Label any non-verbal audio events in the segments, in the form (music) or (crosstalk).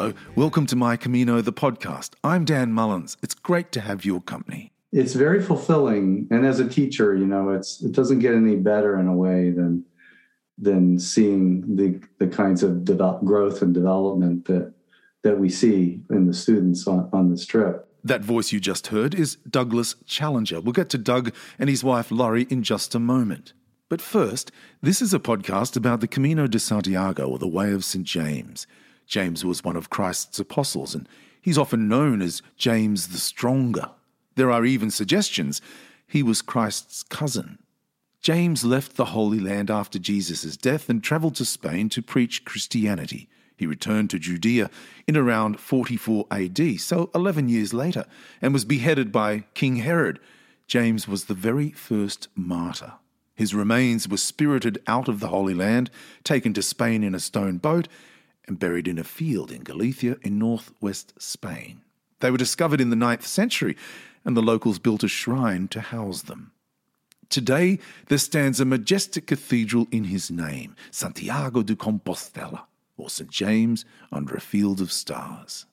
Hello, welcome to My Camino, the podcast. I'm Dan Mullins. It's great to have your company. It's very fulfilling, and as a teacher, you know, it's it doesn't get any better in a way than than seeing the the kinds of develop, growth and development that that we see in the students on, on this trip. That voice you just heard is Douglas Challenger. We'll get to Doug and his wife Laurie in just a moment. But first, this is a podcast about the Camino de Santiago, or the Way of St. James. James was one of Christ's apostles, and he's often known as James the Stronger. There are even suggestions he was Christ's cousin. James left the Holy Land after Jesus' death and travelled to Spain to preach Christianity. He returned to Judea in around 44 AD, so 11 years later, and was beheaded by King Herod. James was the very first martyr. His remains were spirited out of the Holy Land, taken to Spain in a stone boat, and buried in a field in Galicia in northwest Spain. They were discovered in the ninth century, and the locals built a shrine to house them. Today, there stands a majestic cathedral in his name, Santiago de Compostela or St. James under a field of stars.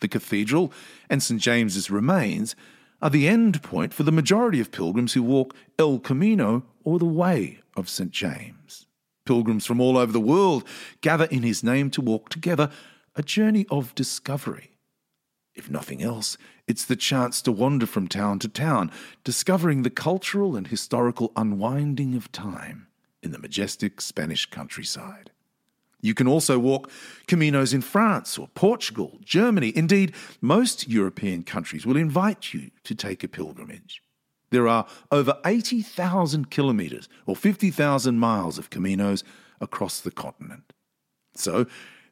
The cathedral and St. James's remains are the end point for the majority of pilgrims who walk El Camino or the Way of St. James. Pilgrims from all over the world gather in his name to walk together a journey of discovery. If nothing else, it's the chance to wander from town to town, discovering the cultural and historical unwinding of time in the majestic Spanish countryside. You can also walk Caminos in France or Portugal, Germany. Indeed, most European countries will invite you to take a pilgrimage. There are over 80,000 kilometres or 50,000 miles of Caminos across the continent. So,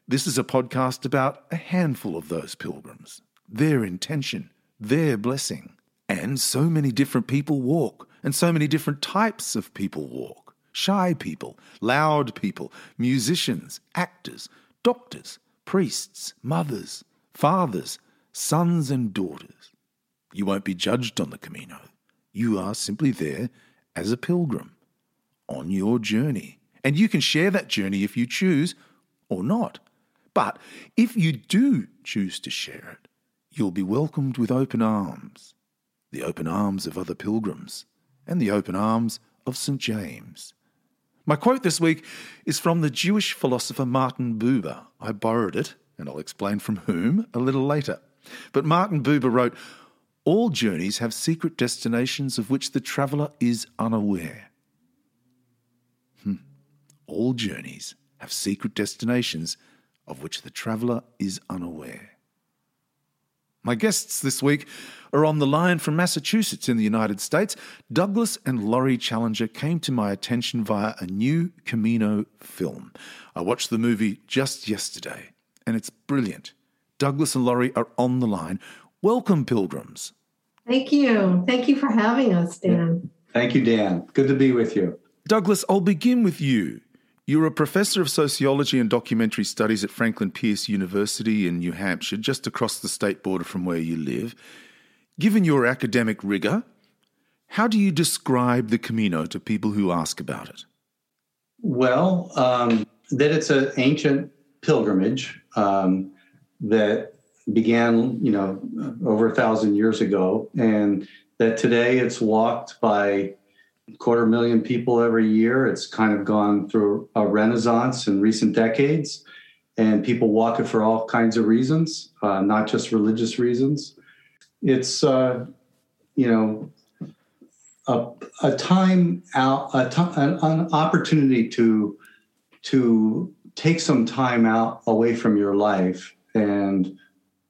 this is a podcast about a handful of those pilgrims, their intention, their blessing. And so many different people walk, and so many different types of people walk shy people, loud people, musicians, actors, doctors, priests, mothers, fathers, sons, and daughters. You won't be judged on the Camino. You are simply there as a pilgrim on your journey. And you can share that journey if you choose or not. But if you do choose to share it, you'll be welcomed with open arms the open arms of other pilgrims and the open arms of St. James. My quote this week is from the Jewish philosopher Martin Buber. I borrowed it, and I'll explain from whom a little later. But Martin Buber wrote All journeys have secret destinations of which the traveller is unaware. Hmm. All journeys have secret destinations of which the traveller is unaware. My guests this week are on the line from Massachusetts in the United States. Douglas and Laurie Challenger came to my attention via a new Camino film. I watched the movie just yesterday, and it's brilliant. Douglas and Laurie are on the line. Welcome, pilgrims. Thank you. Thank you for having us, Dan. Thank you, Dan. Good to be with you. Douglas, I'll begin with you. You're a professor of sociology and documentary studies at Franklin Pierce University in New Hampshire, just across the state border from where you live. Given your academic rigour, how do you describe the Camino to people who ask about it? Well, um, that it's an ancient pilgrimage um, that began, you know, over a thousand years ago, and that today it's walked by quarter million people every year. It's kind of gone through a renaissance in recent decades, and people walk it for all kinds of reasons, uh, not just religious reasons. It's uh, you know a, a time out, a t- an, an opportunity to to take some time out away from your life and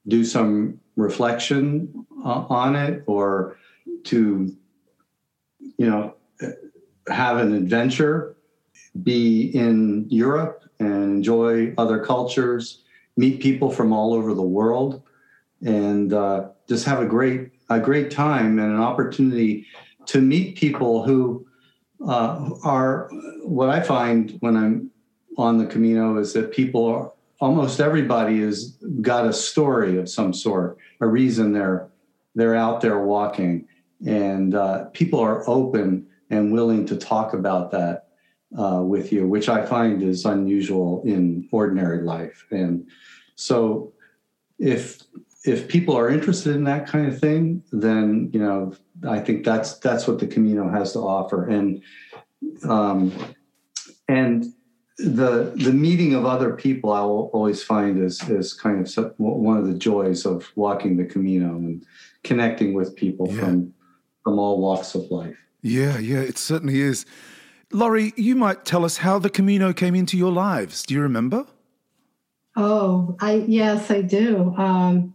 do some reflection uh, on it, or to you know have an adventure, be in Europe and enjoy other cultures, meet people from all over the world, and uh, just have a great a great time and an opportunity to meet people who uh, are what I find when I'm on the Camino is that people are almost everybody has got a story of some sort, a reason they're they're out there walking, and uh, people are open and willing to talk about that uh, with you, which I find is unusual in ordinary life. And so if if people are interested in that kind of thing, then you know I think that's that's what the Camino has to offer, and um, and the the meeting of other people I will always find is is kind of one of the joys of walking the Camino and connecting with people yeah. from from all walks of life. Yeah, yeah, it certainly is. Laurie, you might tell us how the Camino came into your lives. Do you remember? Oh, I yes, I do. Um,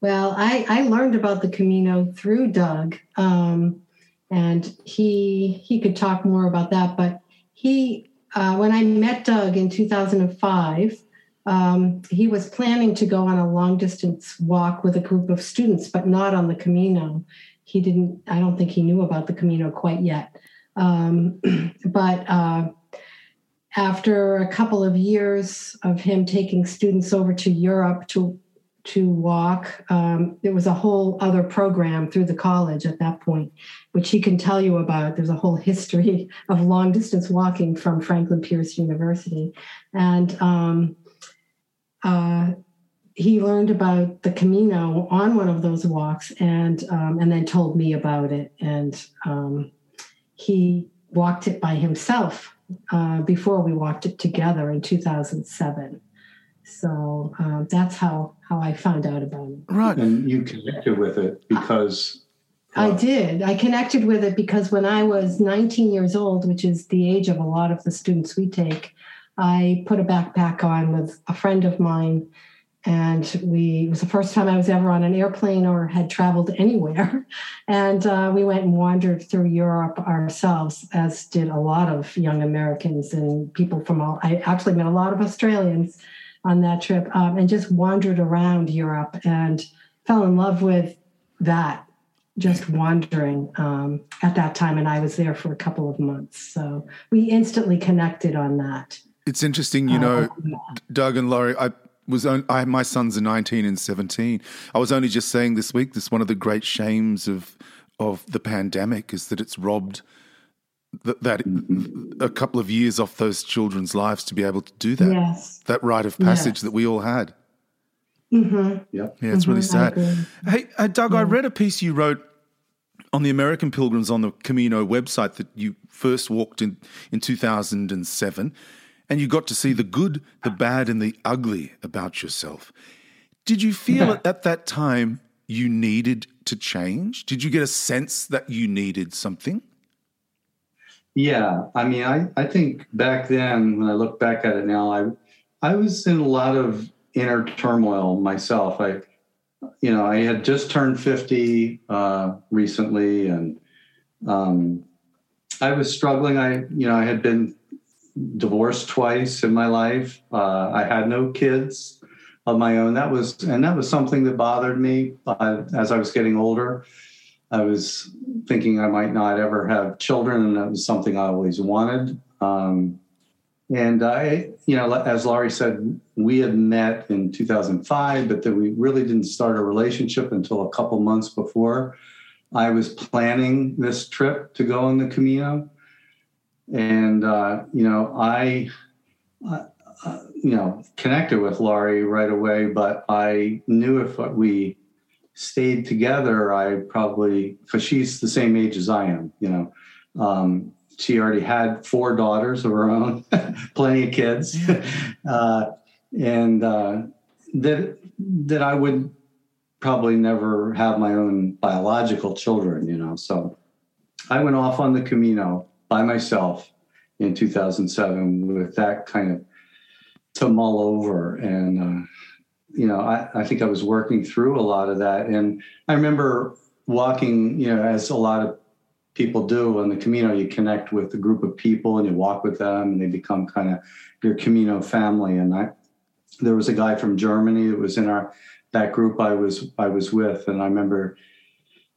well, I I learned about the Camino through Doug, um, and he he could talk more about that. But he, uh, when I met Doug in 2005, um, he was planning to go on a long distance walk with a group of students, but not on the Camino. He didn't. I don't think he knew about the Camino quite yet. Um, (clears throat) but uh, after a couple of years of him taking students over to Europe to to walk, um, there was a whole other program through the college at that point, which he can tell you about. There's a whole history (laughs) of long distance walking from Franklin Pierce University, and um, uh, he learned about the Camino on one of those walks, and um, and then told me about it, and um, he walked it by himself uh, before we walked it together in 2007. So uh, that's how how I found out about it. Right, and you connected with it because. Uh, I did. I connected with it because when I was 19 years old, which is the age of a lot of the students we take, I put a backpack on with a friend of mine and we it was the first time I was ever on an airplane or had traveled anywhere. (laughs) And uh, we went and wandered through Europe ourselves, as did a lot of young Americans and people from all. I actually met a lot of Australians on that trip, um, and just wandered around Europe and fell in love with that. Just wandering um, at that time, and I was there for a couple of months, so we instantly connected on that. It's interesting, you know, uh, Doug and Laurie. I was on, I my sons are 19 and 17. I was only just saying this week this one of the great shames of of the pandemic is that it's robbed that, that mm-hmm. a couple of years off those children's lives to be able to do that. Yes. That rite of passage yes. that we all had. Mm-hmm. Yeah. Yeah, it's mm-hmm, really sad. Hey, uh, Doug, yeah. I read a piece you wrote on the American Pilgrims on the Camino website that you first walked in in 2007 and you got to see the good, the bad, and the ugly about yourself. Did you feel yeah. at that time you needed to change? Did you get a sense that you needed something? Yeah, I mean, I, I think back then, when I look back at it now, I I was in a lot of inner turmoil myself. I, you know, I had just turned fifty uh, recently, and um, I was struggling. I, you know, I had been divorced twice in my life. Uh, I had no kids of my own. That was and that was something that bothered me uh, as I was getting older. I was thinking I might not ever have children, and that was something I always wanted. Um, and I, you know, as Laurie said, we had met in 2005, but that we really didn't start a relationship until a couple months before. I was planning this trip to go on the Camino and uh, you know I, uh, you know, connected with Laurie right away. But I knew if what we stayed together, I probably because she's the same age as I am. You know, um, she already had four daughters of her own, (laughs) plenty of kids, (laughs) uh, and uh, that that I would probably never have my own biological children. You know, so I went off on the Camino by myself in 2007 with that kind of to mull over. And, uh, you know, I, I think I was working through a lot of that. And I remember walking, you know, as a lot of people do on the Camino, you connect with a group of people and you walk with them and they become kind of your Camino family. And I, there was a guy from Germany that was in our, that group I was, I was with. And I remember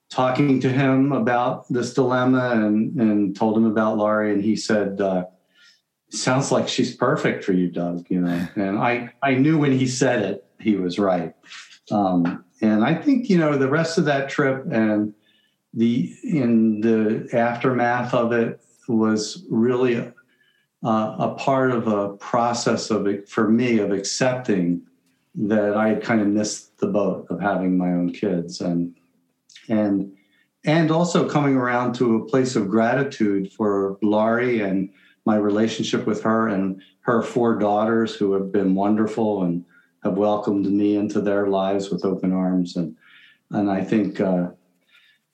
talking to him about this dilemma and, and told him about Laurie. And he said, uh, sounds like she's perfect for you, Doug, you know? And I, I knew when he said it, he was right. Um, and I think, you know, the rest of that trip and the, in the aftermath of it was really uh, a part of a process of it for me of accepting that I had kind of missed the boat of having my own kids and and and also coming around to a place of gratitude for Laurie and my relationship with her and her four daughters who have been wonderful and have welcomed me into their lives with open arms and and I think uh,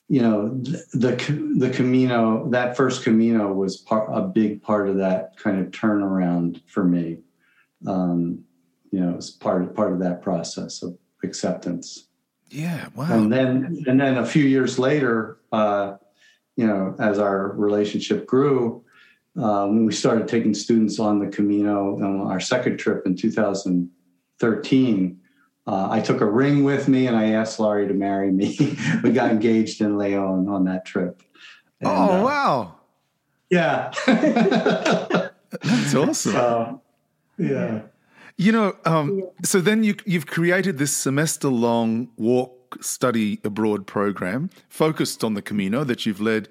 you know the the Camino that first Camino was part, a big part of that kind of turnaround for me. Um, you know, it's part of part of that process of acceptance. Yeah, wow. And then and then a few years later, uh, you know, as our relationship grew, when we started taking students on the Camino on our second trip in 2013, uh, I took a ring with me and I asked Laurie to marry me. (laughs) we got engaged in Leon on that trip. And, oh, uh, wow. Yeah. That's (laughs) awesome. yeah. You know, um, so then you, you've created this semester long walk study abroad program focused on the Camino that you've led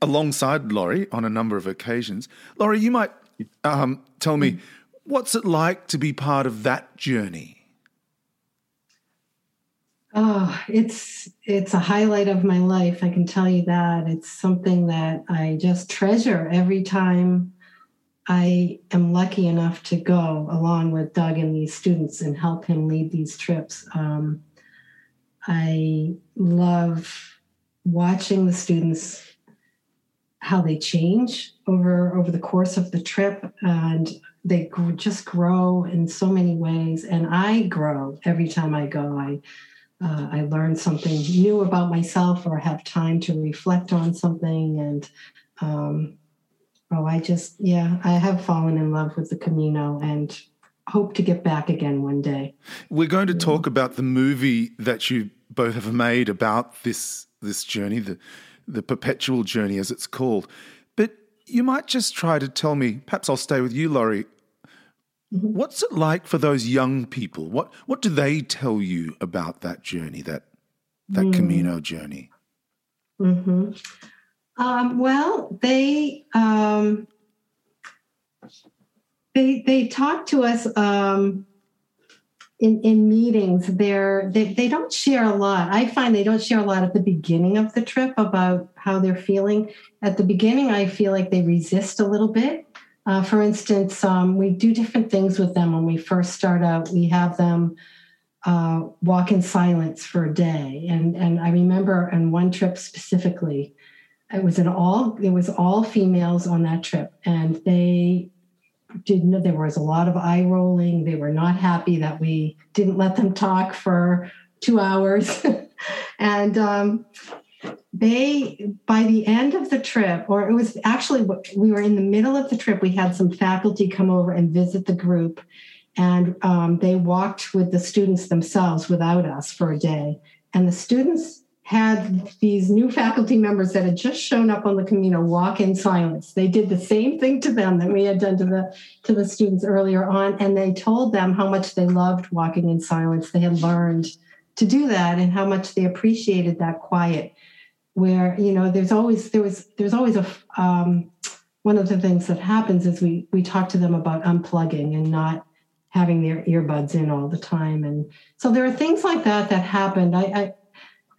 alongside Laurie on a number of occasions. Laurie, you might um, tell me what's it like to be part of that journey? Oh, it's it's a highlight of my life. I can tell you that. It's something that I just treasure every time I am lucky enough to go along with Doug and these students and help him lead these trips. Um, I love watching the students how they change over over the course of the trip and they just grow in so many ways and i grow every time i go i uh, i learn something new about myself or have time to reflect on something and um, oh i just yeah i have fallen in love with the camino and hope to get back again one day we're going to talk about the movie that you both have made about this this journey the the perpetual journey, as it's called. But you might just try to tell me, perhaps I'll stay with you, Laurie. Mm-hmm. What's it like for those young people? What what do they tell you about that journey, that that mm. Camino journey? Mm-hmm. Um, well, they um, they they talk to us um, in, in meetings they're they, they don't share a lot i find they don't share a lot at the beginning of the trip about how they're feeling at the beginning i feel like they resist a little bit uh, for instance um, we do different things with them when we first start out we have them uh, walk in silence for a day and and i remember on one trip specifically it was an all it was all females on that trip and they didn't there was a lot of eye rolling. They were not happy that we didn't let them talk for two hours. (laughs) and um, they, by the end of the trip, or it was actually, we were in the middle of the trip, we had some faculty come over and visit the group. And um, they walked with the students themselves without us for a day. And the students had these new faculty members that had just shown up on the Camino walk in silence. They did the same thing to them that we had done to the to the students earlier on, and they told them how much they loved walking in silence. They had learned to do that, and how much they appreciated that quiet. Where you know, there's always there was there's always a um, one of the things that happens is we we talk to them about unplugging and not having their earbuds in all the time, and so there are things like that that happened. I, I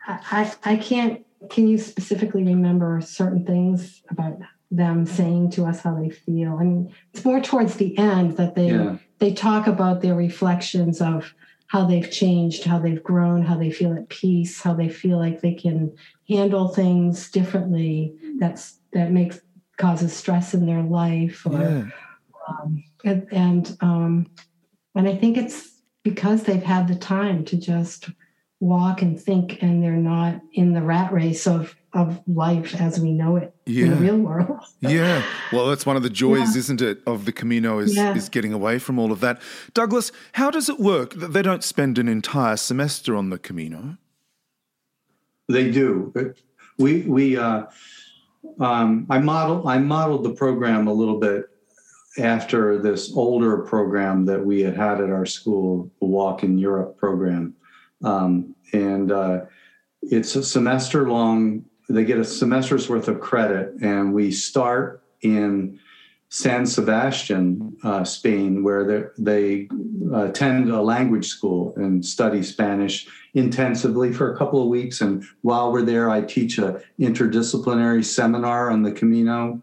I, I can't, can you specifically remember certain things about them saying to us how they feel? I mean, it's more towards the end that they, yeah. they talk about their reflections of how they've changed, how they've grown, how they feel at peace, how they feel like they can handle things differently. That's, that makes, causes stress in their life or, yeah. um, and, and, um, and I think it's because they've had the time to just walk and think and they're not in the rat race of of life as we know it yeah. in the real world. (laughs) yeah. Well, that's one of the joys, yeah. isn't it, of the Camino is, yeah. is getting away from all of that. Douglas, how does it work? That they don't spend an entire semester on the Camino. They do. We we uh, um, I model I modeled the program a little bit after this older program that we had had at our school, the Walk in Europe program. Um, and uh, it's a semester long, they get a semester's worth of credit, and we start in San Sebastian, uh, Spain, where they attend a language school and study Spanish intensively for a couple of weeks. And while we're there, I teach a interdisciplinary seminar on the Camino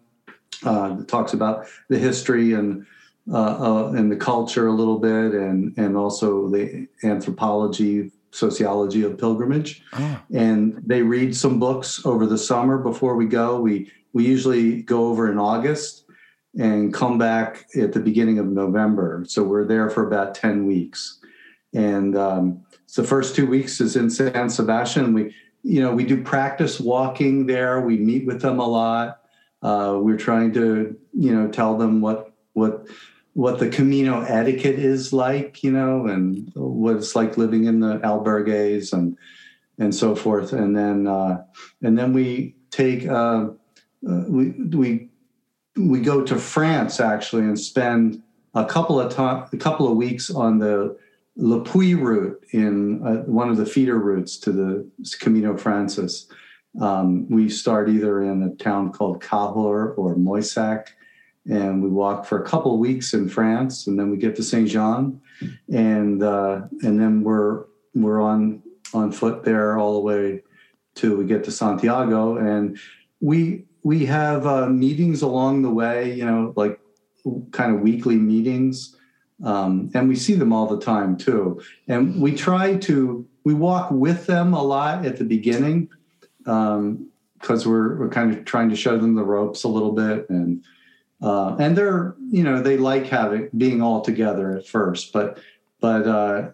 uh, that talks about the history and uh, uh, and the culture a little bit, and and also the anthropology, sociology of pilgrimage. Oh. And they read some books over the summer before we go. We we usually go over in August and come back at the beginning of November. So we're there for about ten weeks, and um, so the first two weeks is in San Sebastian. We you know we do practice walking there. We meet with them a lot. Uh, we're trying to you know tell them what what what the Camino etiquette is like, you know, and what it's like living in the albergues and and so forth. And then uh, and then we take uh, uh, we we we go to France actually and spend a couple of time a couple of weeks on the Le Puy route in uh, one of the feeder routes to the Camino Frances. Um, we start either in a town called Cahors or Moissac and we walk for a couple of weeks in France, and then we get to Saint Jean, and uh, and then we're we're on on foot there all the way to we get to Santiago, and we we have uh, meetings along the way, you know, like kind of weekly meetings, um, and we see them all the time too, and we try to we walk with them a lot at the beginning because um, we're we're kind of trying to show them the ropes a little bit and uh, and they're you know they like having being all together at first but but uh,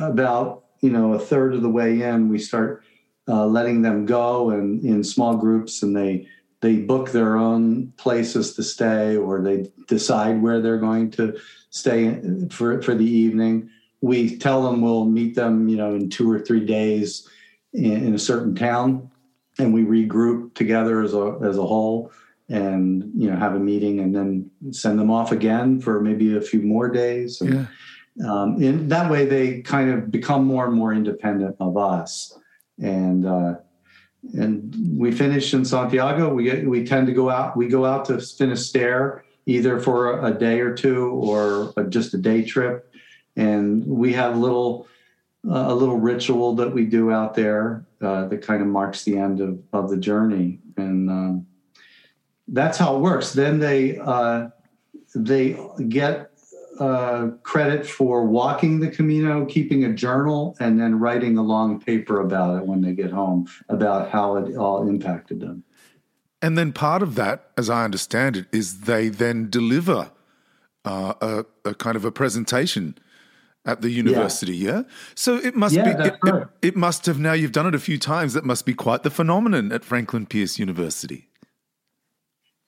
about you know a third of the way in we start uh, letting them go and in small groups and they they book their own places to stay or they decide where they're going to stay for for the evening. We tell them we'll meet them you know in two or three days in, in a certain town and we regroup together as a as a whole and you know have a meeting and then send them off again for maybe a few more days. And, yeah. um, and that way they kind of become more and more independent of us. And uh, and we finish in Santiago. We get, we tend to go out we go out to Finisterre either for a, day or two or a, just a day trip. And we have a little uh, a little ritual that we do out there uh, that kind of marks the end of, of the journey. And um, that's how it works. Then they uh, they get uh, credit for walking the Camino, keeping a journal, and then writing a long paper about it when they get home about how it all impacted them. And then part of that, as I understand it, is they then deliver uh, a, a, kind of a presentation at the university. Yeah. yeah? So it must yeah, be. It, right. it, it must have now. You've done it a few times. It must be quite the phenomenon at Franklin Pierce University.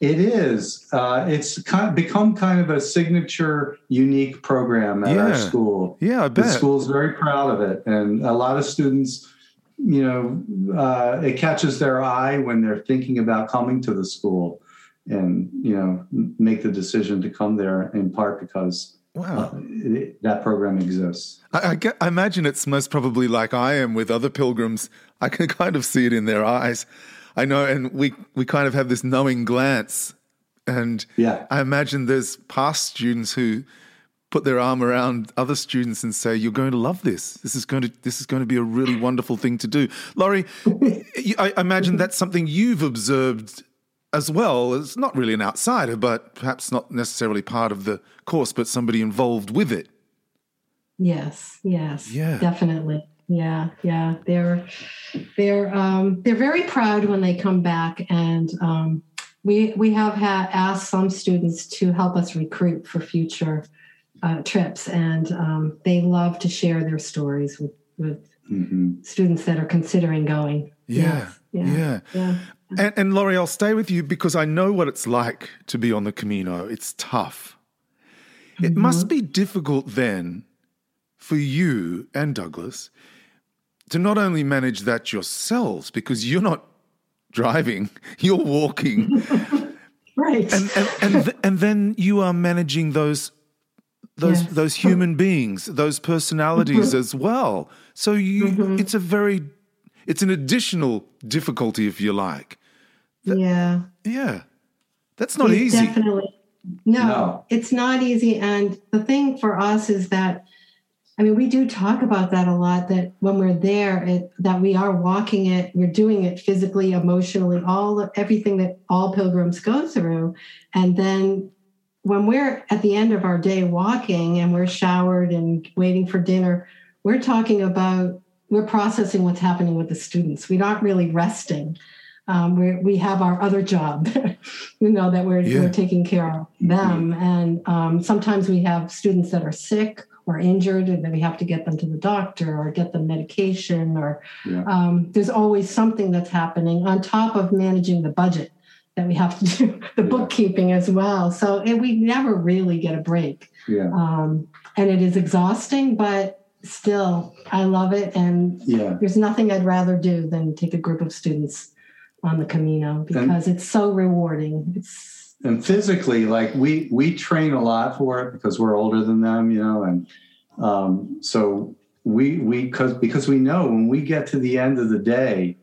It is. Uh, it's kind of become kind of a signature, unique program at yeah. our school. Yeah, I bet. The school's very proud of it, and a lot of students, you know, uh, it catches their eye when they're thinking about coming to the school, and you know, make the decision to come there in part because Wow. Uh, it, that program exists. I, I, get, I, imagine it's most probably like I am with other pilgrims. I can (laughs) kind of see it in their eyes. I know, and we we kind of have this knowing glance, and yeah, I imagine there's past students who put their arm around other students and say, "You're going to love this. This is going to this is going to be a really wonderful thing to do." Laurie, (laughs) I imagine that's something you've observed as well. It's not really an outsider, but perhaps not necessarily part of the course, but somebody involved with it. Yes, yes, yeah, definitely. Yeah, yeah, they're they're um, they're very proud when they come back, and um, we we have had asked some students to help us recruit for future uh, trips, and um, they love to share their stories with with mm-hmm. students that are considering going. Yeah, yeah, yeah. yeah. And, and Laurie, I'll stay with you because I know what it's like to be on the Camino. It's tough. Mm-hmm. It must be difficult then for you and Douglas to not only manage that yourselves, because you're not driving, (laughs) you're walking. (laughs) right. And, and, and, th- and, then you are managing those. Those yes. those human beings, those personalities mm-hmm. as well. So you, mm-hmm. it's a very, it's an additional difficulty, if you like. That, yeah. Yeah. That's not easy. Definitely. No, No. it's not easy. And the thing for us is that, I mean, we do talk about that a lot. That when we're there, it, that we are walking it, we're doing it physically, emotionally, all everything that all pilgrims go through, and then when we're at the end of our day walking and we're showered and waiting for dinner, we're talking about we're processing what's happening with the students. We're not really resting. Um, we we have our other job, (laughs) you know, that we're, Yeah. we're taking care of them. And um, sometimes we have students that are sick or injured, and then we have to get them to the doctor or get them medication. Or Yeah. um, there's always something that's happening on top of managing the budget that we have to do, (laughs) the Yeah. bookkeeping as well. So it, we never really get a break Yeah. um, and it is exhausting but still i love it and Yeah. there's nothing i'd rather do than take a group of students on the camino because it's so rewarding it's and physically like we we train a lot for it because we're older than them you know and um, so we we because because we know when we get to the end of the day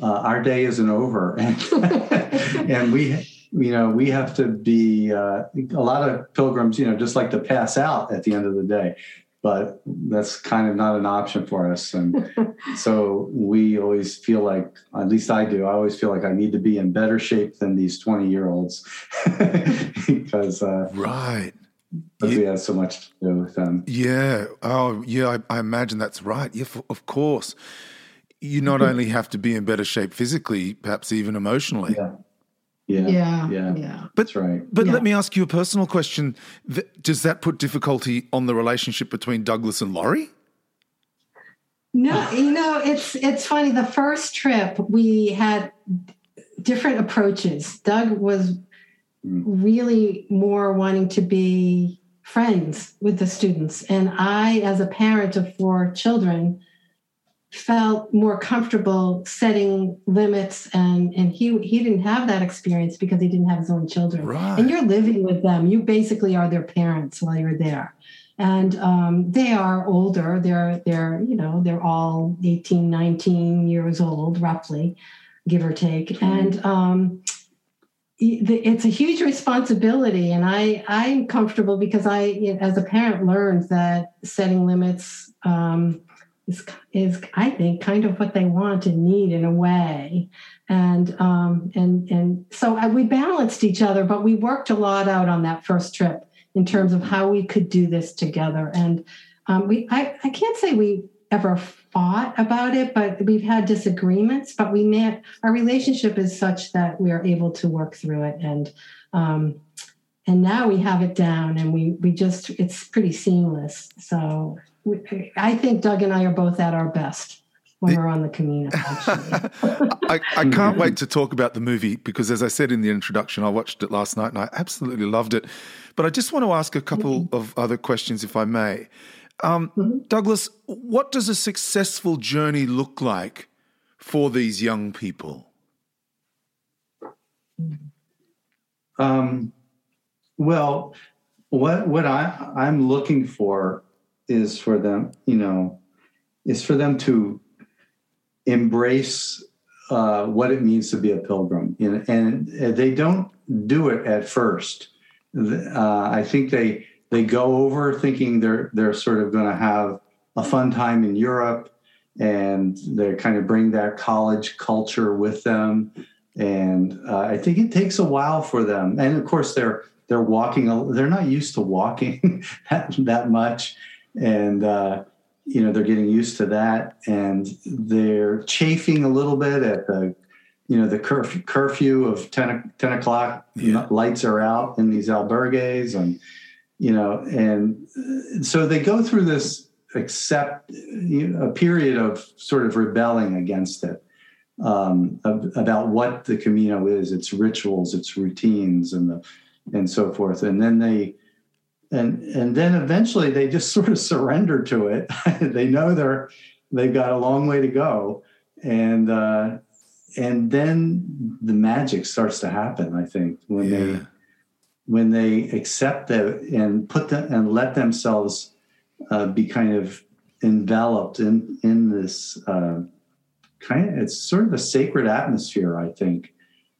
uh, our day isn't over. And (laughs) and we you know we have to be uh, a lot of pilgrims you know just like to pass out at the end of the day but that's kind of not an option for us and (laughs) so we always feel like at least i do i always feel like i need to be in better shape than these 20 year olds (laughs) because uh, Right. because we have so much to do with them Yeah. Oh, yeah. I, I imagine that's right. Yeah, f- of course. You not (laughs) only have to be in better shape physically, perhaps even emotionally. yeah yeah yeah yeah. yeah that's right But Yeah. let me ask you a personal question. Does that put difficulty on the relationship between Douglas and Laurie? no you know it's it's funny the first trip we had different approaches doug was Mm. really more wanting to be friends with the students and i as a parent of four children felt more comfortable setting limits and and he he didn't have that experience because he didn't have his own children. Right. and you're living with them. You basically are their parents while you're there. And um, they are older. They're they're you know they're all 18 19 years old roughly give or take. And um, it's a huge responsibility. And i i'm comfortable because i as a parent learned that setting limits um, is is i think kind of what they want and need in a way. And um, and and so I, we balanced each other but we worked a lot out on that first trip in terms of how we could do this together. And um, we I, I can't say we ever fought about it but we've had disagreements but we met our relationship is such that we are able to work through it. And um, and now we have it down and we we just it's pretty seamless. So we, i think doug and i are both at our best when we're on the camino (laughs) actually I, I can't wait to talk about the movie because, as I said in the introduction, I watched it last night and I absolutely loved it. But I just want to ask a couple of other questions, if I may. Um, Douglas, what does a successful journey look like for these young people? Um, well, what what I I'm looking for is for them, you know, is for them to embrace uh, what it means to be a pilgrim, know, and they don't do it at first. Uh, I think they they go over thinking they're they're sort of going to have a fun time in Europe, and they kind of bring that college culture with them and uh, I think it takes a while for them. And of course, they're they're walking. They're not used to walking (laughs) that, that much, and uh, you know they're getting used to that, and they're chafing a little bit at the you know the curf- curfew of 10, o- 10 o'clock. Yeah. Lights are out in these albergues, and you know, and uh, so they go through this accept you know, a period of sort of rebelling against it um, ab- about what the Camino is, its rituals, its routines, and the and so forth. And then they and and then eventually they just (laughs) sort of surrender to it. (laughs) they know they're they've got a long way to go, and uh, and then the magic starts to happen. I think when they when they accept that and put them and let themselves uh, be kind of enveloped in in this uh, kind of it's sort of a sacred atmosphere i think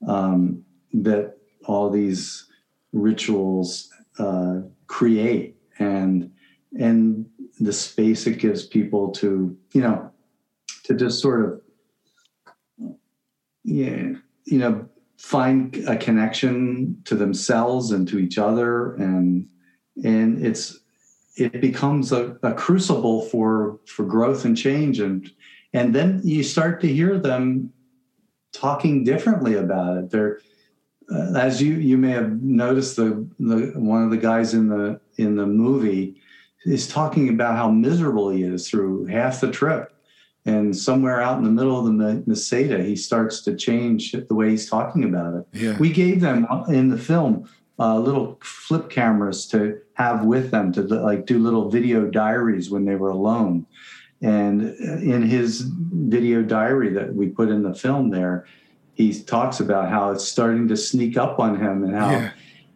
um, that all these rituals uh, create and and the space it gives people to you know to just sort of yeah you know find a connection to themselves and to each other. And and it's it becomes a, a crucible for for growth and change. And and then you start to hear them talking differently about it. They're Uh, as you you may have noticed the, the one of the guys in the in the movie is talking about how miserable he is through half the trip and somewhere out in the middle of the Meseta, he starts to change the way he's talking about it. Yeah. We gave them uh, in the film uh, little flip cameras to have with them to like do little video diaries when they were alone. And uh, in his video diary that we put in the film there, he talks about how it's starting to sneak up on him and how yeah.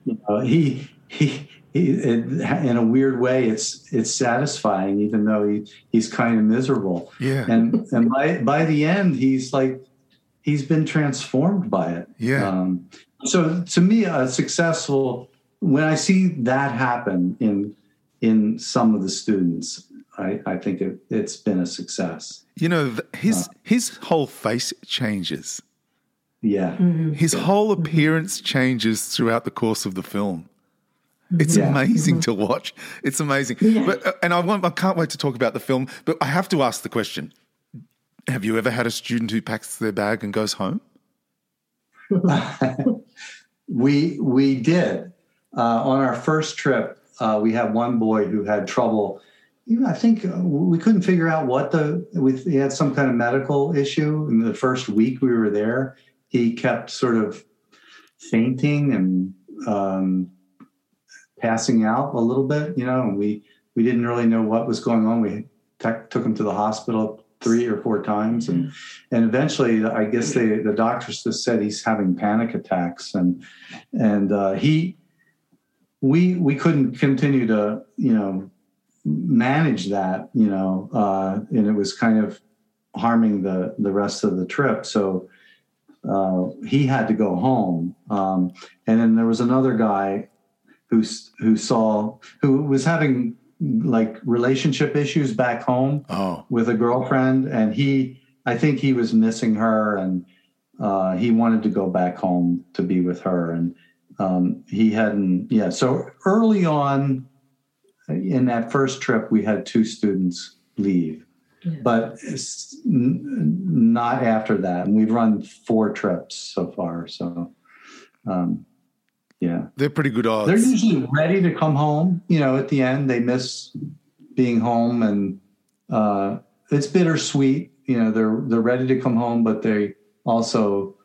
you know, he he he in a weird way, it's it's satisfying, even though he he's kind of miserable. Yeah. And and by by the end, he's like he's been transformed by it. Yeah. Um, so to me, a successful when I see that happen in in some of the students, I, I think it, has been a success. You know, his uh, his whole face changes. Yeah. Mm-hmm. His whole appearance changes throughout the course of the film. It's Yeah. amazing to watch. It's amazing. Yeah. But uh, and I want I can't wait to talk about the film, but I have to ask the question. Have you ever had a student who packs their bag and goes home? (laughs) we we did uh, on our first trip. Uh, we had one boy who had trouble. I think uh, we couldn't figure out what the we he had some kind of medical issue. In the first week we were there, he kept sort of fainting and um, passing out a little bit. You know, and we we didn't really know what was going on. We tech, took him to the hospital three or four times and and eventually i guess they the doctors just said he's having panic attacks and and uh, he we we couldn't continue to you know manage that you know uh, and it was kind of harming the the rest of the trip so uh, he had to go home. Um, and then there was another guy who who saw who was having like relationship issues back home Oh, with a girlfriend and he i think he was missing her and uh, he wanted to go back home to be with her and um, he hadn't yeah. So early on in that first trip we had two students leave Yeah. but it's n- not after that and we've run four trips so far so um, yeah they're pretty good odds. they're usually ready to come home. You know, at the end, they miss being home, and uh, it's bittersweet. You know, they're they're ready to come home, but they also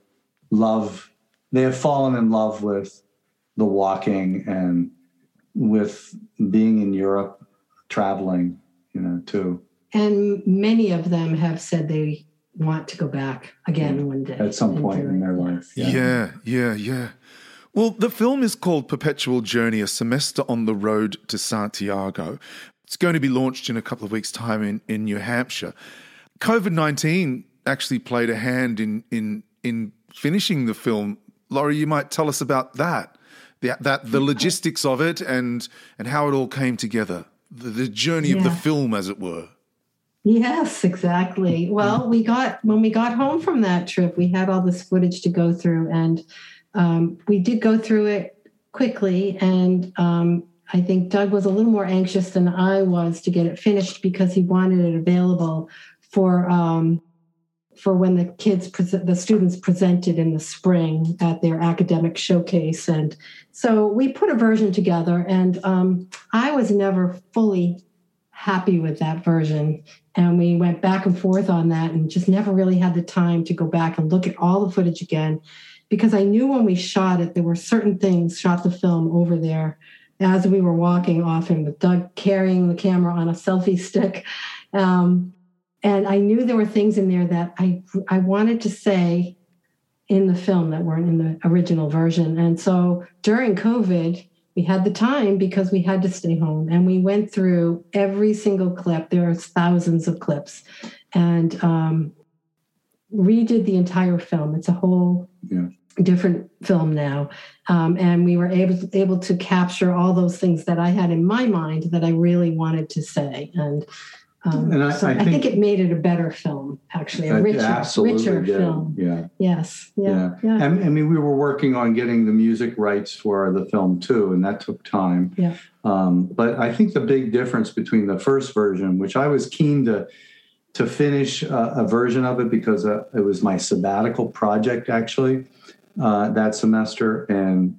love. They have fallen in love with the walking and with being in Europe, traveling. You know, too. And many of them have said they want to go back again one day. At some point in their life, Yes. Yeah, yeah, yeah. Well, the film is called Perpetual Journey, a semester on the road to Santiago. It's going to be launched in a couple of weeks' time in, in New Hampshire. COVID 19 actually played a hand in, in, in finishing the film. Laurie, you might tell us about that, the, that the logistics of it and, and how it all came together, the, the journey of the film, as it were. Yes, exactly. Well, we got when we got home from that trip, we had all this footage to go through, and um, we did go through it quickly. And um, I think Doug was a little more anxious than I was to get it finished because he wanted it available for um, for when the kids, present, the students presented in the spring at their academic showcase. And so we put a version together, and um, I was never fully happy with that version. And we went back and forth on that and just never really had the time to go back and look at all the footage again because I knew when we shot it there were certain things shot the film over there as we were walking often with Doug carrying the camera on a selfie stick. Um, and I knew there were things in there that I I wanted to say in the film that weren't in the original version. And so during COVID we had the time because we had to stay home and we went through every single clip there are thousands of clips and um, redid the entire film it's a whole Yeah. different film now, um, and we were able to, able to capture all those things that I had in my mind that I really wanted to say, and. Um, And I- so I I, think, think- it made it a better film, actually, a richer, absolutely richer did. film. Yeah. Yes, yeah, yeah. I mean, I mean, we were working on getting the music rights for the film too, and that took time. Yeah. Um, but I think the big difference between the first version, which I was keen to to finish uh, a version of it because uh, it was my sabbatical project actually uh, that semester, and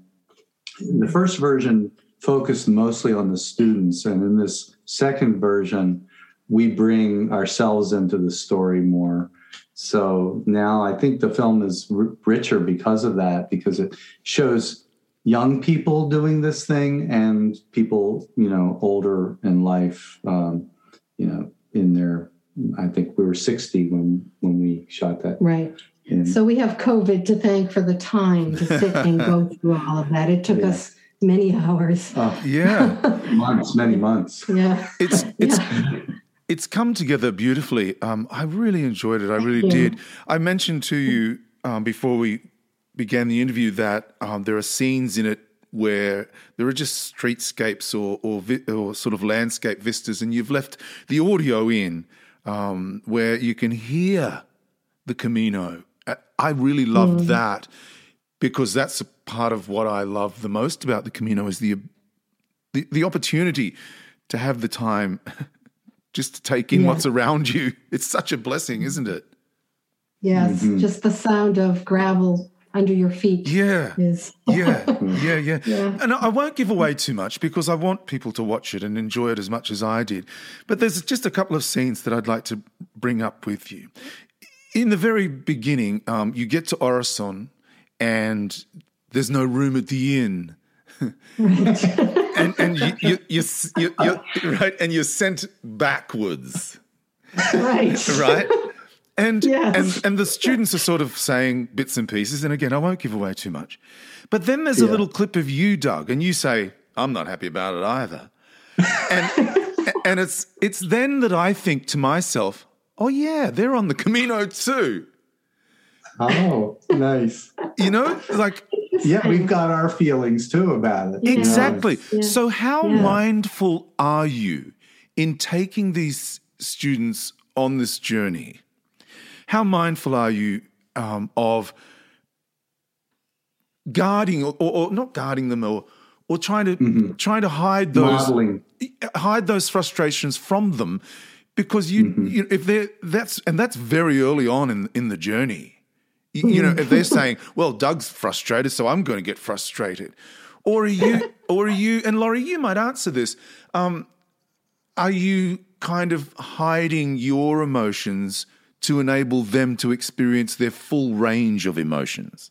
the first version focused mostly on the students, and in this second version, we bring ourselves into the story more. So now I think the film is r- richer because of that, because it shows young people doing this thing and people, you know, older in life, um, you know, in their. I think we were 60 when when we shot that. Right. In, So we have COVID to thank for the time to sit and go (laughs) through all of that. It took Yeah. us many hours. oh, Yeah. (laughs) months, many months. Yeah. It's it's Yeah. It's come together beautifully. Um, I really enjoyed it. I really you. did. I mentioned to you um, before we began the interview that um, there are scenes in it where there are just streetscapes or or, vi- or sort of landscape vistas, and you've left the audio in um, where you can hear the Camino. I- really loved that because that's a part of what I love the most about the Camino is the the, the opportunity to have the time (laughs) just to take in Yeah. what's around you. (laughs) It's such a blessing, isn't it? Yes. Just the sound of gravel under your feet Yeah. is. (laughs) Yeah, yeah, yeah, Yeah. And I won't give away too much because I want people to watch it and enjoy it as much as I did. But there's just a couple of scenes that I'd like to bring up with you. In the very beginning, um, you get to Orisson and there's no room at the inn. (laughs) and and you, you, you, you, you, uh, right, and you're sent backwards. right. (laughs) right? And Yes. and and the students are sort of saying bits and pieces. And again, I won't give away too much. But then there's a little clip of you, Doug, and you say, "I'm not happy about it either." And (laughs) and it's it's then that I think to myself, "Oh yeah, they're on the Camino too." Oh, nice. You know, like (laughs) Yeah, we've got our feelings too about it. you. Exactly. Yeah. So, how Yeah. mindful are you in taking these students on this journey? How mindful are you um, of guarding, or, or, or not guarding them, or or trying to trying to hide those Modeling. hide those frustrations from them, because you, you if they're that's and that's very early on in in the journey. You, you know, if they're (laughs) saying, "Well, Doug's frustrated, so I'm going to get frustrated," or are you, or are you, and Laurie, you might answer this. Um, are you kind of hiding your emotions to enable them to experience their full range of emotions?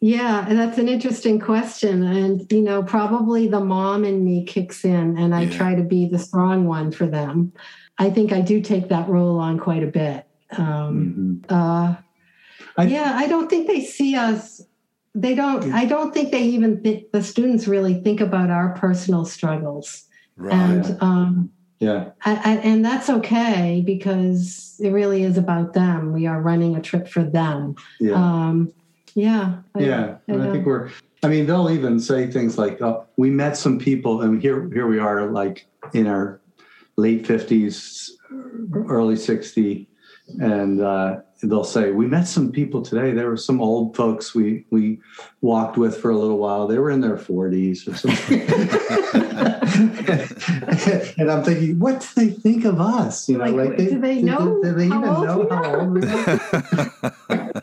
Yeah, and that's an interesting question. And, you know, probably the mom in me kicks in and I Yeah. try to be the strong one for them. I think I do take that role on quite a bit. Um, Mhm. uh, I- yeah, I don't think they see us. They don't, I don't think they even think the students really think about our personal struggles. And, um, Yeah. I, I, and that's okay because it really is about them. We are running a trip for them. Yeah. Um, yeah. I- yeah. And I think we're, I mean, they'll even say things like, oh, we met some people, and here, here we are, like in our late 50s, early 60, and uh, they'll say, we met some people today. There were some old folks we, we walked with for a little while. They were in their 40s or something. (laughs) and I'm thinking, what do they think of us? You know, Like, like, they, do they know Do, they how even old know we how are? old we are? (laughs)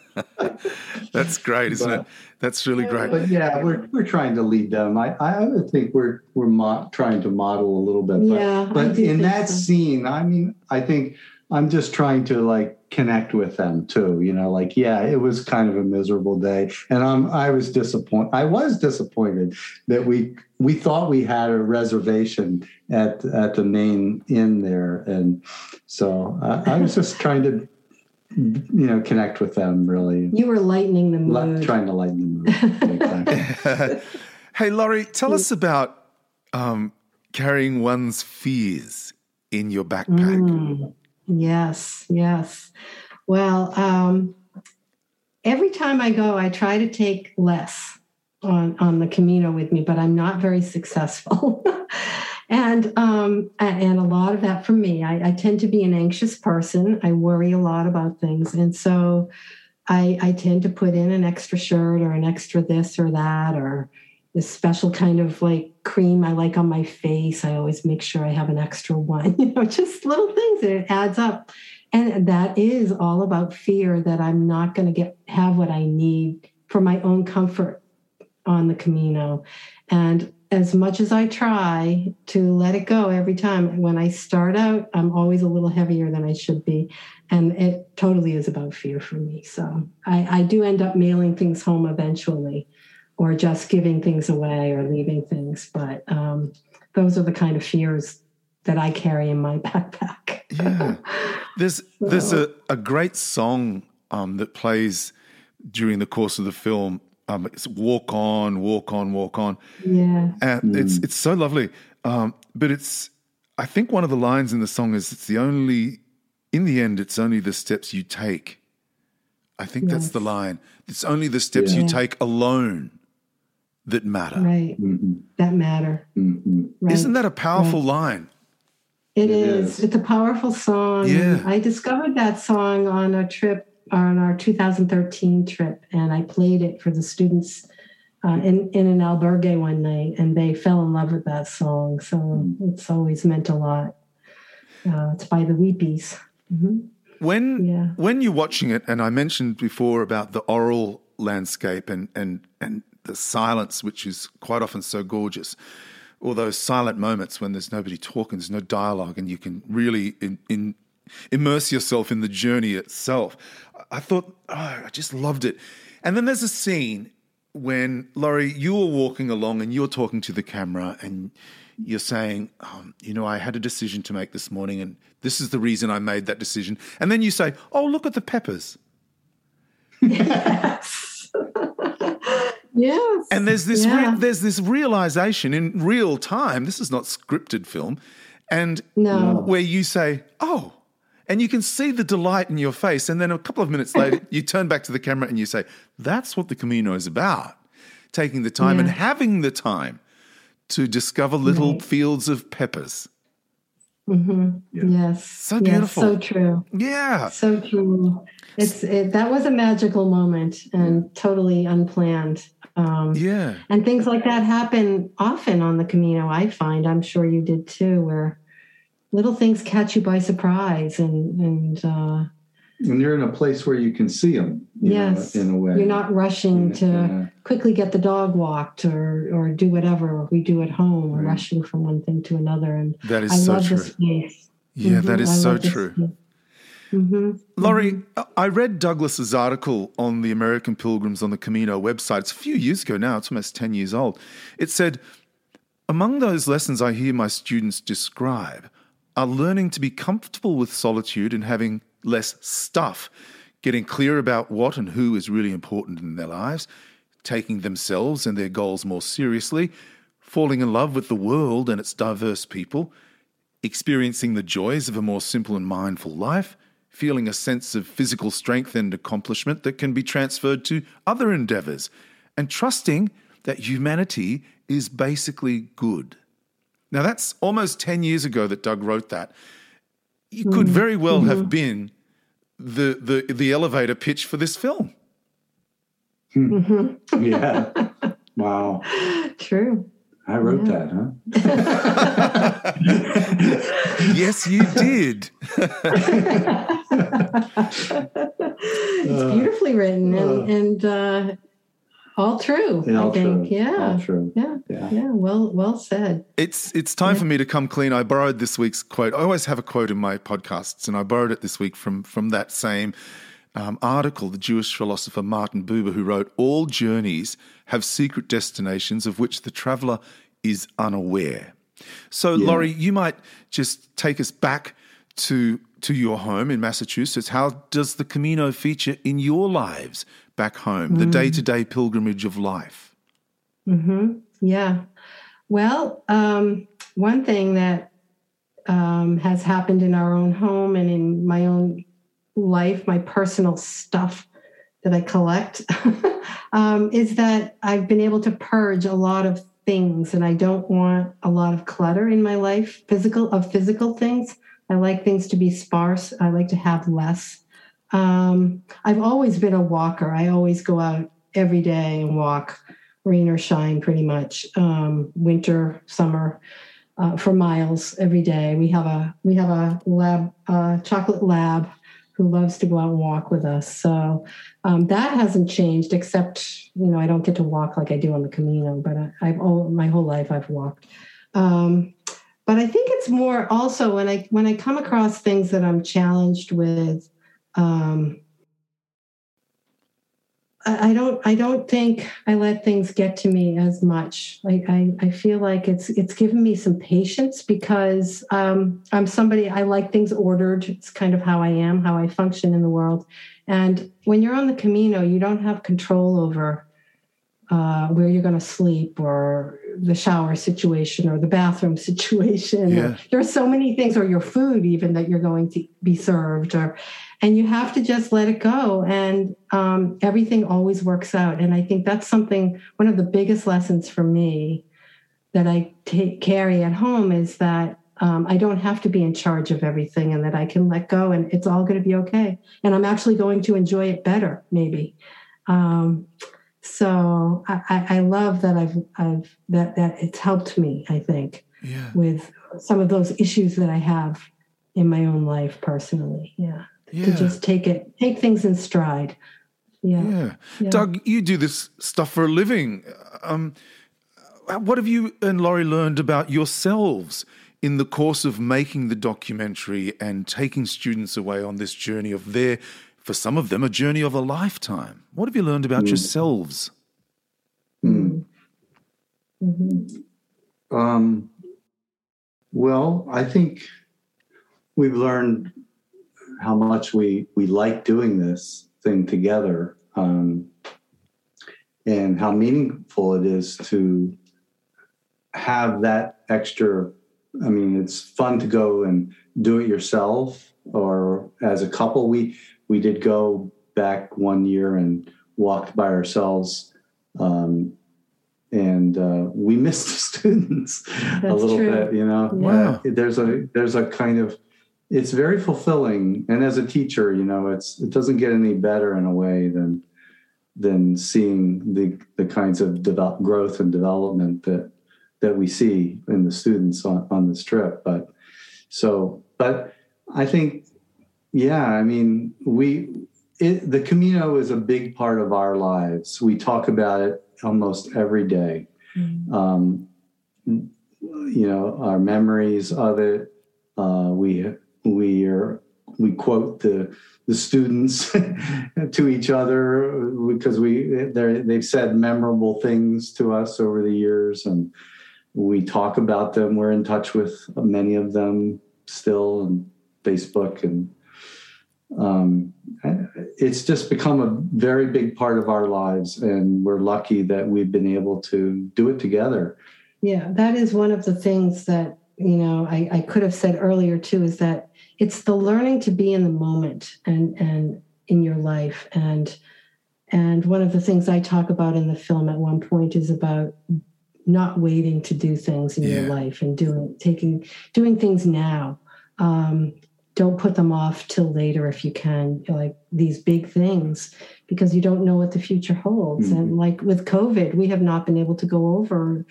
That's great, isn't it? That's really great. But yeah, we're we're trying to lead them. I I would think we're we're mo- trying to model a little bit. But, Yeah, but in that so. scene, I mean, I think I'm just trying to like connect with them too. You know, like yeah, it was kind of a miserable day, and I'm I was disappointed. I was disappointed that we we thought we had a reservation at at the main inn there, and so I, I was just (laughs) trying to you know connect with them really. You were lightening the Li- mood. trying to lighten the mood. (laughs) Hey, Laurie, tell us about um, carrying one's fears in your backpack. Mm, yes, yes. Well, um, every time I go, I try to take less on on the Camino with me, but I'm not very successful. (laughs) and um, and a lot of that for me. I, I, tend to be an anxious person. I worry a lot about things, and so I, I tend to put in an extra shirt or an extra this or that or this special kind of like cream I like on my face. I always make sure I have an extra one. (laughs) You know, just little things. It adds up, and that is all about fear that I'm not going to get have what I need for my own comfort on the Camino, and as much as I try to let it go every time, when I start out, I'm always a little heavier than I should be. And it totally is about fear for me. So I, I do end up mailing things home eventually or just giving things away or leaving things. But um, those are the kind of fears that I carry in my (laughs) backpack. yeah. There's, (laughs) so. there's a, a great song um, that plays during the course of the film um, it's walk on, walk on, walk on. Yeah, and mm. it's it's so lovely. Um, but it's I think one of the lines in the song is it's the only in the end it's only the steps you take. I think yes. that's the line. It's only the steps yeah. you take alone that matter. Right. Mm-hmm. That matter. Mm-hmm. Right. Isn't that a powerful right. line? It, it is. is. It's a powerful song. Yeah. I discovered that song on a trip on our 2013 trip, and I played it for the students uh, in in an albergue one night, and they fell in love with that song. So mm-hmm. it's always meant a lot. Uh, it's by the Weepies. Mm-hmm. When yeah. when you're watching it, and I mentioned before about the aural landscape and and and the silence, which is quite often so gorgeous, or those silent moments when there's nobody talking, there's no dialogue, and you can really in, in immerse yourself in the journey itself. I thought, oh, I just loved it. And then there's a scene when Laurie, you were walking along and you're talking to the camera and you're saying, um, you know, I had a decision to make this morning and this is the reason I made that decision. And then you say, oh, look at the peppers. (laughs) Yes. And there's this yeah. re- there's this realization in real time. This is not scripted film, and no. where you say, "Oh, and you can see the delight in your face. And then a couple of minutes (laughs) later, you turn back to the camera and you say, That's what the Camino is about. Taking the time yeah. and having the time to discover little right. fields of peppers. Mm-hmm. Yeah. Yes. So beautiful. Yes, so true. Yeah. So true. It's it, that was a magical moment and totally unplanned. Um, yeah. And things like that happen often on the Camino. I find. I'm sure you did too. Where little things catch you by surprise and and uh and you're in a place where you can see them yes know, in a way you're not rushing to yeah. quickly get the dog walked or or do whatever we do at home right. rushing from one thing to another and that is I so love true this space. yeah mm-hmm. that is so true Mm-hmm. Laurie, mm-hmm. I read Douglas's article on the American Pilgrims on the Camino website. It's a few years ago now, it's almost 10 years old. It said, Among those lessons I hear my students describe are learning to be comfortable with solitude and having less stuff, getting clear about what and who is really important in their lives, taking themselves and their goals more seriously, falling in love with the world and its diverse people, experiencing the joys of a more simple and mindful life, feeling a sense of physical strength and accomplishment that can be transferred to other endeavors, and trusting that humanity is basically good. Now, that's almost 10 years ago that Doug wrote that. It could mm. very well mm-hmm. have been the, the, the elevator pitch for this film. Mm-hmm. yeah. Wow. (laughs) True. I wrote yeah. that, huh? (laughs) yes, you did. (laughs) it's beautifully written, and, uh, and uh, all true. Yeah, all I think. True. Yeah. All true. Yeah. yeah. Yeah. Well well said. It's it's time yeah. for me to come clean. I borrowed this week's quote. I always have a quote in my podcasts, and I borrowed it this week from from that same um, article, the Jewish philosopher Martin Buber, who wrote, All journeys have secret destinations of which the traveler is unaware. So, yeah. Laurie, you might just take us back to to your home in Massachusetts. How does the Camino feature in your lives? back home, mm. the day to day pilgrimage of life? Mm-hmm. Yeah. Well, um, one thing that um, has happened in our own home and in my own life, my personal stuff that I collect (laughs) um, is that I've been able to purge a lot of things, and I don't want a lot of clutter in my life, physical of physical things. I like things to be sparse. I like to have less. Um, I've always been a walker. I always go out every day and walk, rain or shine, pretty much, um, winter, summer, uh, for miles every day. We have a we have a lab, uh, chocolate lab who loves to go out and walk with us. So um, that hasn't changed, except you know I don't get to walk like I do on the Camino, but I, have all my whole life I've walked. Um, but I think it's more also when I when I come across things that I'm challenged with. Um, I don't I don't think I let things get to me as much. I, I, I feel like it's it's given me some patience because um, I'm somebody I like things ordered. It's kind of how I am, how I function in the world. And when you're on the Camino, you don't have control over uh, where you're going to sleep or the shower situation or the bathroom (laughs) situation. Yeah. There are so many things, or your food even that you're going to be served, or and you have to just let it go and um, everything always works out and i think that's something one of the biggest lessons for me that i take, carry at home is that um, i don't have to be in charge of everything and that i can let go and it's all going to be okay and i'm actually going to enjoy it better maybe um, so I, I, love that I've, I've that that it's helped me. I think yeah. with some of those issues that I have in my own life personally. Yeah yeah. to just take it, take things in stride. Yeah. yeah. yeah. Doug, you do this stuff for a living. Um, what have you and Laurie learned about yourselves in the course of making the documentary and taking students away on this journey of their, for some of them, a journey of a lifetime? What have you learned about mm. yourselves? Mm. Mm-hmm. Um, well, I think we've learned how much we we like doing this thing together um, and how meaningful it is to have that extra i mean it's fun to go and do it yourself or as a couple we we did go back one year and walked by ourselves um, and uh, we (laughs) missed the students That's a little true. bit you know wow. There's a there's a kind of it's very fulfilling and as a teacher you know it's it doesn't get any better in a way than than seeing the the kinds of develop, growth and development that that we see in the students on, on this trip but so but i think yeah i mean we it, the camino is a big part of our lives we talk about it almost every day. Mm-hmm. Um, you know our memories of it uh, we we are we quote the the students (laughs) to each other because we they've said memorable things to us over the years and we talk about them. We're in touch with many of them still on facebook and um, it's just become a very big part of our lives and we're lucky that we've been able to do it together. Yeah that is one of the things that you know I, I could have said earlier too is that it's the learning to be in the moment and and in your life and and one of the things i talk about in the film at one point is about not waiting to do things in yeah. your life and doing taking doing things now um, don't put them off till later if you can like these big things because you don't know what the future holds mm-hmm. and like with covid we have not been able to go over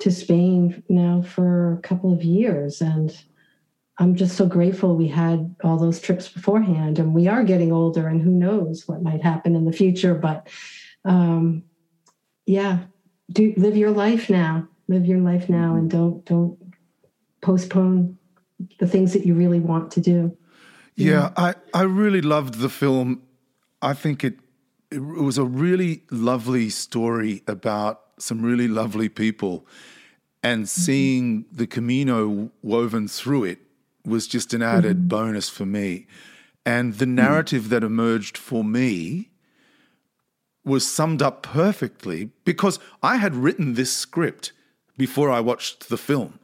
to spain now for a couple of years and I'm just so grateful we had all those trips beforehand, and we are getting older, and who knows what might happen in the future. But um, yeah, do live your life now. Live your life now, and don't don't postpone the things that you really want to do. Yeah, I I really loved the film. I think it it was a really lovely story about some really lovely people, and mm-hmm. seeing mm-hmm. the Camino woven through it was just an added mm-hmm. bonus for me. And the narrative mm. that emerged for me was summed up perfectly because I had written this script before I watched the film.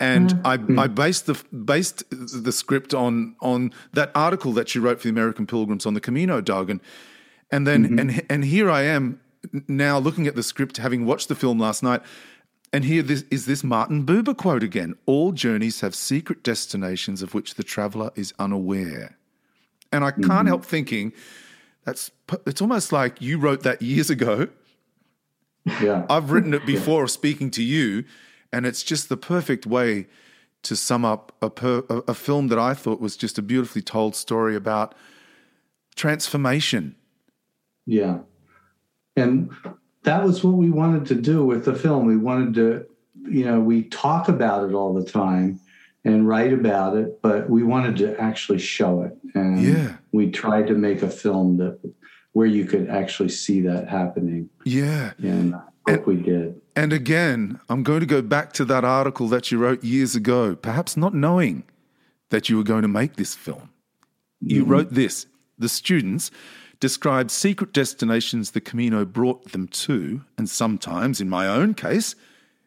And mm. I, I based the based the script on on that article that you wrote for the American Pilgrims on the Camino, Doug. And And then and and here I am now looking at the script, having watched the film last night, and here this is this Martin Buber quote again. All journeys have secret destinations of which the traveler is unaware. And I can't mm-hmm. help thinking that's it's almost like you wrote that years ago. Yeah. I've written it (laughs) before speaking to you, and it's just the perfect way to sum up a, per, a, a film that I thought was just a beautifully told story about transformation. Yeah. And that was what we wanted to do with the film. We wanted to, you know, we talk about it all the time and write about it, but we wanted to actually show it. And Yeah. we tried to make a film that where you could actually see that happening. Yeah. And I hope we did. And again, I'm going to go back to that article that you wrote years ago, perhaps not knowing that you were going to make this film. You mm-hmm. wrote this The students described secret destinations the Camino brought them to, and sometimes, in my own case,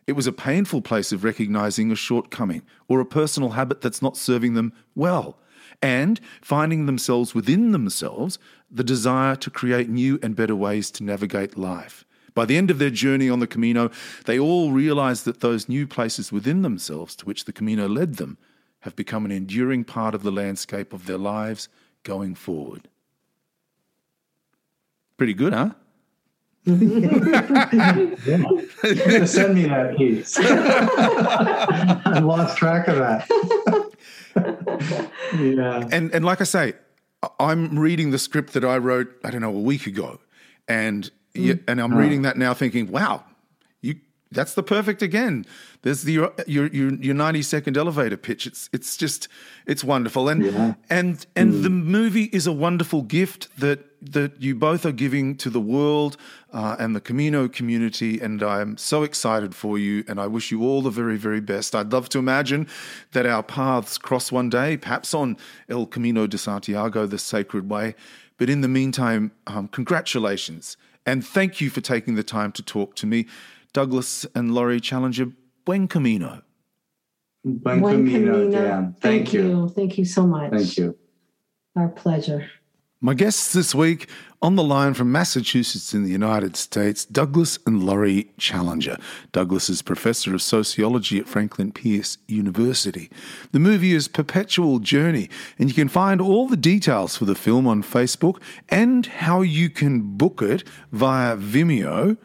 it was a painful place of recognizing a shortcoming or a personal habit that's not serving them well, and finding themselves within themselves the desire to create new and better ways to navigate life. By the end of their journey on the Camino, they all realized that those new places within themselves to which the Camino led them have become an enduring part of the landscape of their lives going forward. Pretty good, huh? Send me that piece. (laughs) I lost track of that. (laughs) yeah. And and like I say, I- I'm reading the script that I wrote, I don't know, a week ago. And yeah, mm. and I'm reading oh. that now thinking, wow, you that's the perfect again. There's the your your your, your 90 second elevator pitch. It's it's just it's wonderful. And Yeah. and and the movie is a wonderful gift that that you both are giving to the world uh, and the Camino community. And I'm so excited for you. And I wish you all the very, very best. I'd love to imagine that our paths cross one day, perhaps on El Camino de Santiago, the sacred way. But in the meantime, um, congratulations. And thank you for taking the time to talk to me. Douglas and Laurie Challenger, buen camino. Buen Buen Camino, Camino. Dan. Thank, you. Thank you so much. Thank you. Our pleasure. My guests this week on the line from Massachusetts in the United States, Douglas and Laurie Challenger. Douglas is professor of sociology at Franklin Pierce University. The movie is Perpetual Journey, and you can find all the details for the film on Facebook and how you can book it via Vimeo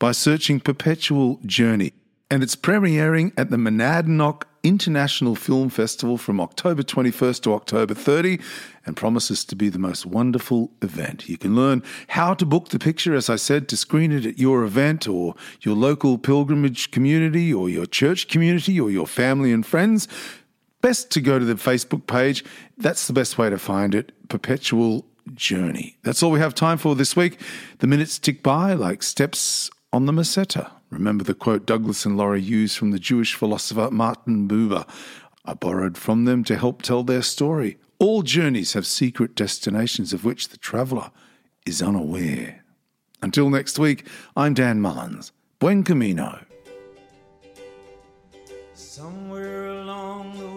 by searching Perpetual Journey. And it's premiering at the Monadnock International Film Festival from October 21st to October 30 and promises to be the most wonderful event. You can learn how to book the picture, as I said, to screen it at your event or your local pilgrimage community or your church community or your family and friends. Best to go to the Facebook page. That's the best way to find it. Perpetual Journey. That's all we have time for this week. The minutes tick by like steps on the Meseta. Remember the quote Douglas and Laurie used from the Jewish philosopher Martin Buber. I borrowed from them to help tell their story. All journeys have secret destinations of which the traveller is unaware. Until next week, I'm Dan Mullins. Buen Camino. Somewhere along the